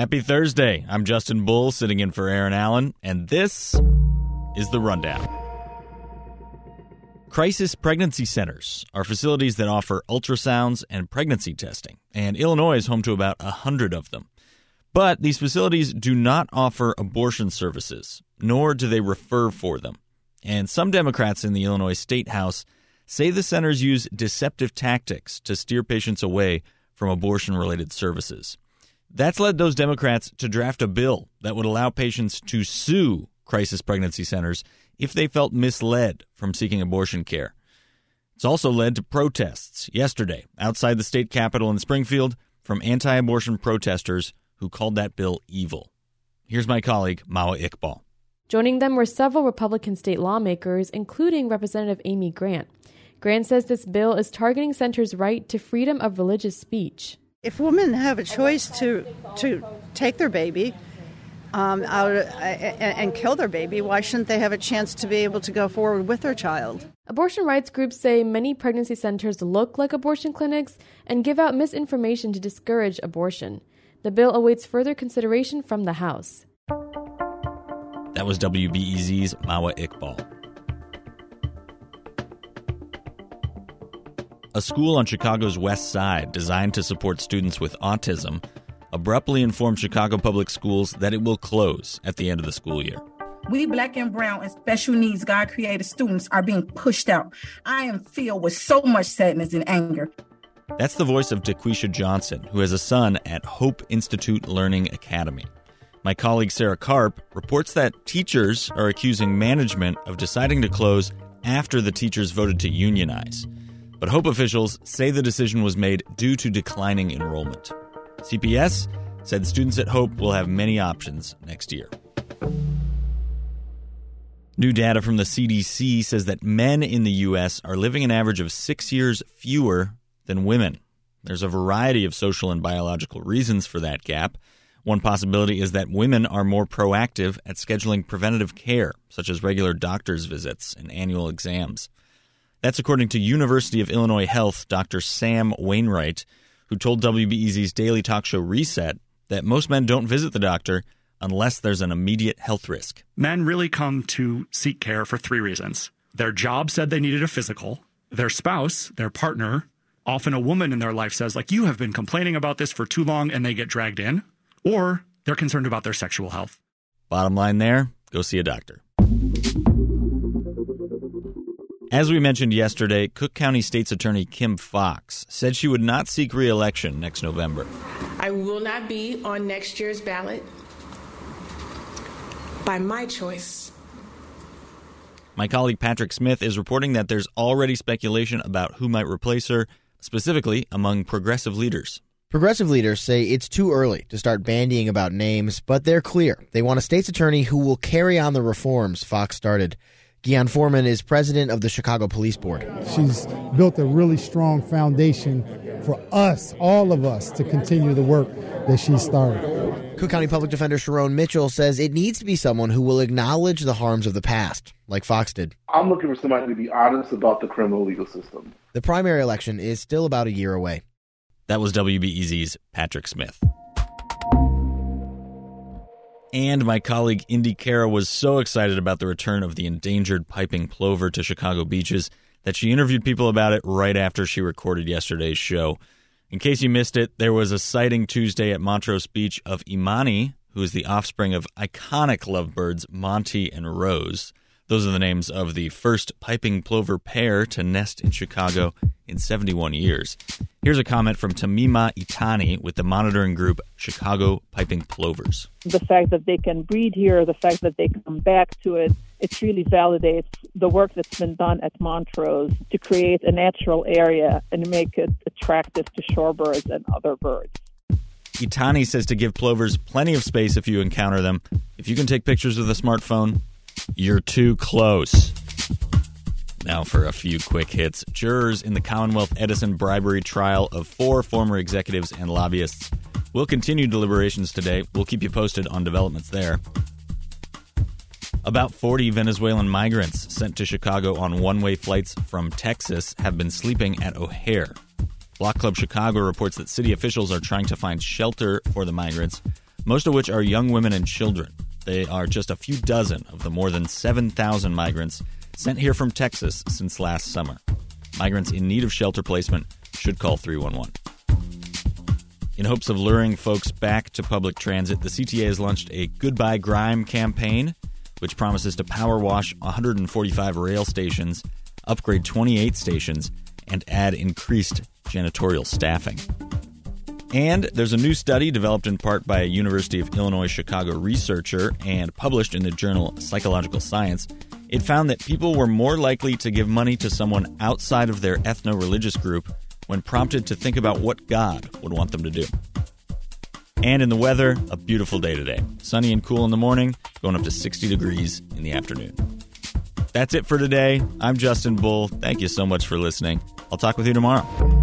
Happy Thursday. I'm Justin Bull sitting in for Erin Allen, and this is the Rundown. Crisis pregnancy centers are facilities that offer ultrasounds and pregnancy testing, and Illinois is home to about a hundred of them. But these facilities do not offer abortion services, nor do they refer for them. And some Democrats in the Illinois State House say the centers use deceptive tactics to steer patients away from abortion related services. That's led those Democrats to draft a bill that would allow patients to sue crisis pregnancy centers if they felt misled from seeking abortion care. It's also led to protests yesterday outside the state capitol in Springfield from anti abortion protesters who called that bill evil. Here's my colleague, Mawa Iqbal. Joining them were several Republican state lawmakers, including Representative Amy Grant. Grant says this bill is targeting centers' right to freedom of religious speech. If women have a choice to to take their baby um, out uh, and kill their baby, why shouldn't they have a chance to be able to go forward with their child? Abortion rights groups say many pregnancy centers look like abortion clinics and give out misinformation to discourage abortion. The bill awaits further consideration from the House. That was WBEZ's Mawa Iqbal. A school on Chicago's west side designed to support students with autism abruptly informed Chicago Public Schools that it will close at the end of the school year. We black and brown and special needs God created students are being pushed out. I am filled with so much sadness and anger. That's the voice of Daquisha Johnson, who has a son at Hope Institute Learning Academy. My colleague Sarah Karp reports that teachers are accusing management of deciding to close after the teachers voted to unionize. But Hope officials say the decision was made due to declining enrollment. CPS said students at Hope will have many options next year. New data from the CDC says that men in the U.S. are living an average of six years fewer than women. There's a variety of social and biological reasons for that gap. One possibility is that women are more proactive at scheduling preventative care, such as regular doctor's visits and annual exams. That's according to University of Illinois Health Dr. Sam Wainwright, who told WBEZ's daily talk show Reset that most men don't visit the doctor unless there's an immediate health risk. Men really come to seek care for three reasons. Their job said they needed a physical, their spouse, their partner, often a woman in their life says like you have been complaining about this for too long and they get dragged in, or they're concerned about their sexual health. Bottom line there, go see a doctor. As we mentioned yesterday, Cook County State's Attorney Kim Foxx said she would not seek re election next November. I will not be on next year's ballot by my choice. My colleague Patrick Smith is reporting that there's already speculation about who might replace her, specifically among progressive leaders. Progressive leaders say it's too early to start bandying about names, but they're clear. They want a state's attorney who will carry on the reforms Foxx started. Ghian Foreman is president of the Chicago Police Board. She's built a really strong foundation for us, all of us, to continue the work that she started. Cook County Public Defender Sharone Mitchell says it needs to be someone who will acknowledge the harms of the past, like Foxx did. I'm looking for somebody to be honest about the criminal legal system. The primary election is still about a year away. That was WBEZ's Patrick Smith. And my colleague Indy Cara was so excited about the return of the endangered piping plover to Chicago beaches that she interviewed people about it right after she recorded yesterday's show. In case you missed it, there was a sighting Tuesday at Montrose Beach of Imani, who is the offspring of iconic lovebirds Monty and Rose. Those are the names of the first piping plover pair to nest in Chicago in 71 years. Here's a comment from Tamima Itani with the monitoring group Chicago Piping Plovers. The fact that they can breed here, the fact that they come back to it, it really validates the work that's been done at Montrose to create a natural area and make it attractive to shorebirds and other birds. Itani says to give plovers plenty of space if you encounter them. If you can take pictures with a smartphone, you're too close. Now, for a few quick hits. Jurors in the Commonwealth Edison bribery trial of four former executives and lobbyists will continue deliberations today. We'll keep you posted on developments there. About 40 Venezuelan migrants sent to Chicago on one way flights from Texas have been sleeping at O'Hare. Block Club Chicago reports that city officials are trying to find shelter for the migrants, most of which are young women and children. They are just a few dozen of the more than 7,000 migrants sent here from Texas since last summer. Migrants in need of shelter placement should call 311. In hopes of luring folks back to public transit, the CTA has launched a Goodbye Grime campaign, which promises to power wash 145 rail stations, upgrade 28 stations, and add increased janitorial staffing. And there's a new study developed in part by a University of Illinois Chicago researcher and published in the journal Psychological Science. It found that people were more likely to give money to someone outside of their ethno religious group when prompted to think about what God would want them to do. And in the weather, a beautiful day today. Sunny and cool in the morning, going up to 60 degrees in the afternoon. That's it for today. I'm Justin Bull. Thank you so much for listening. I'll talk with you tomorrow.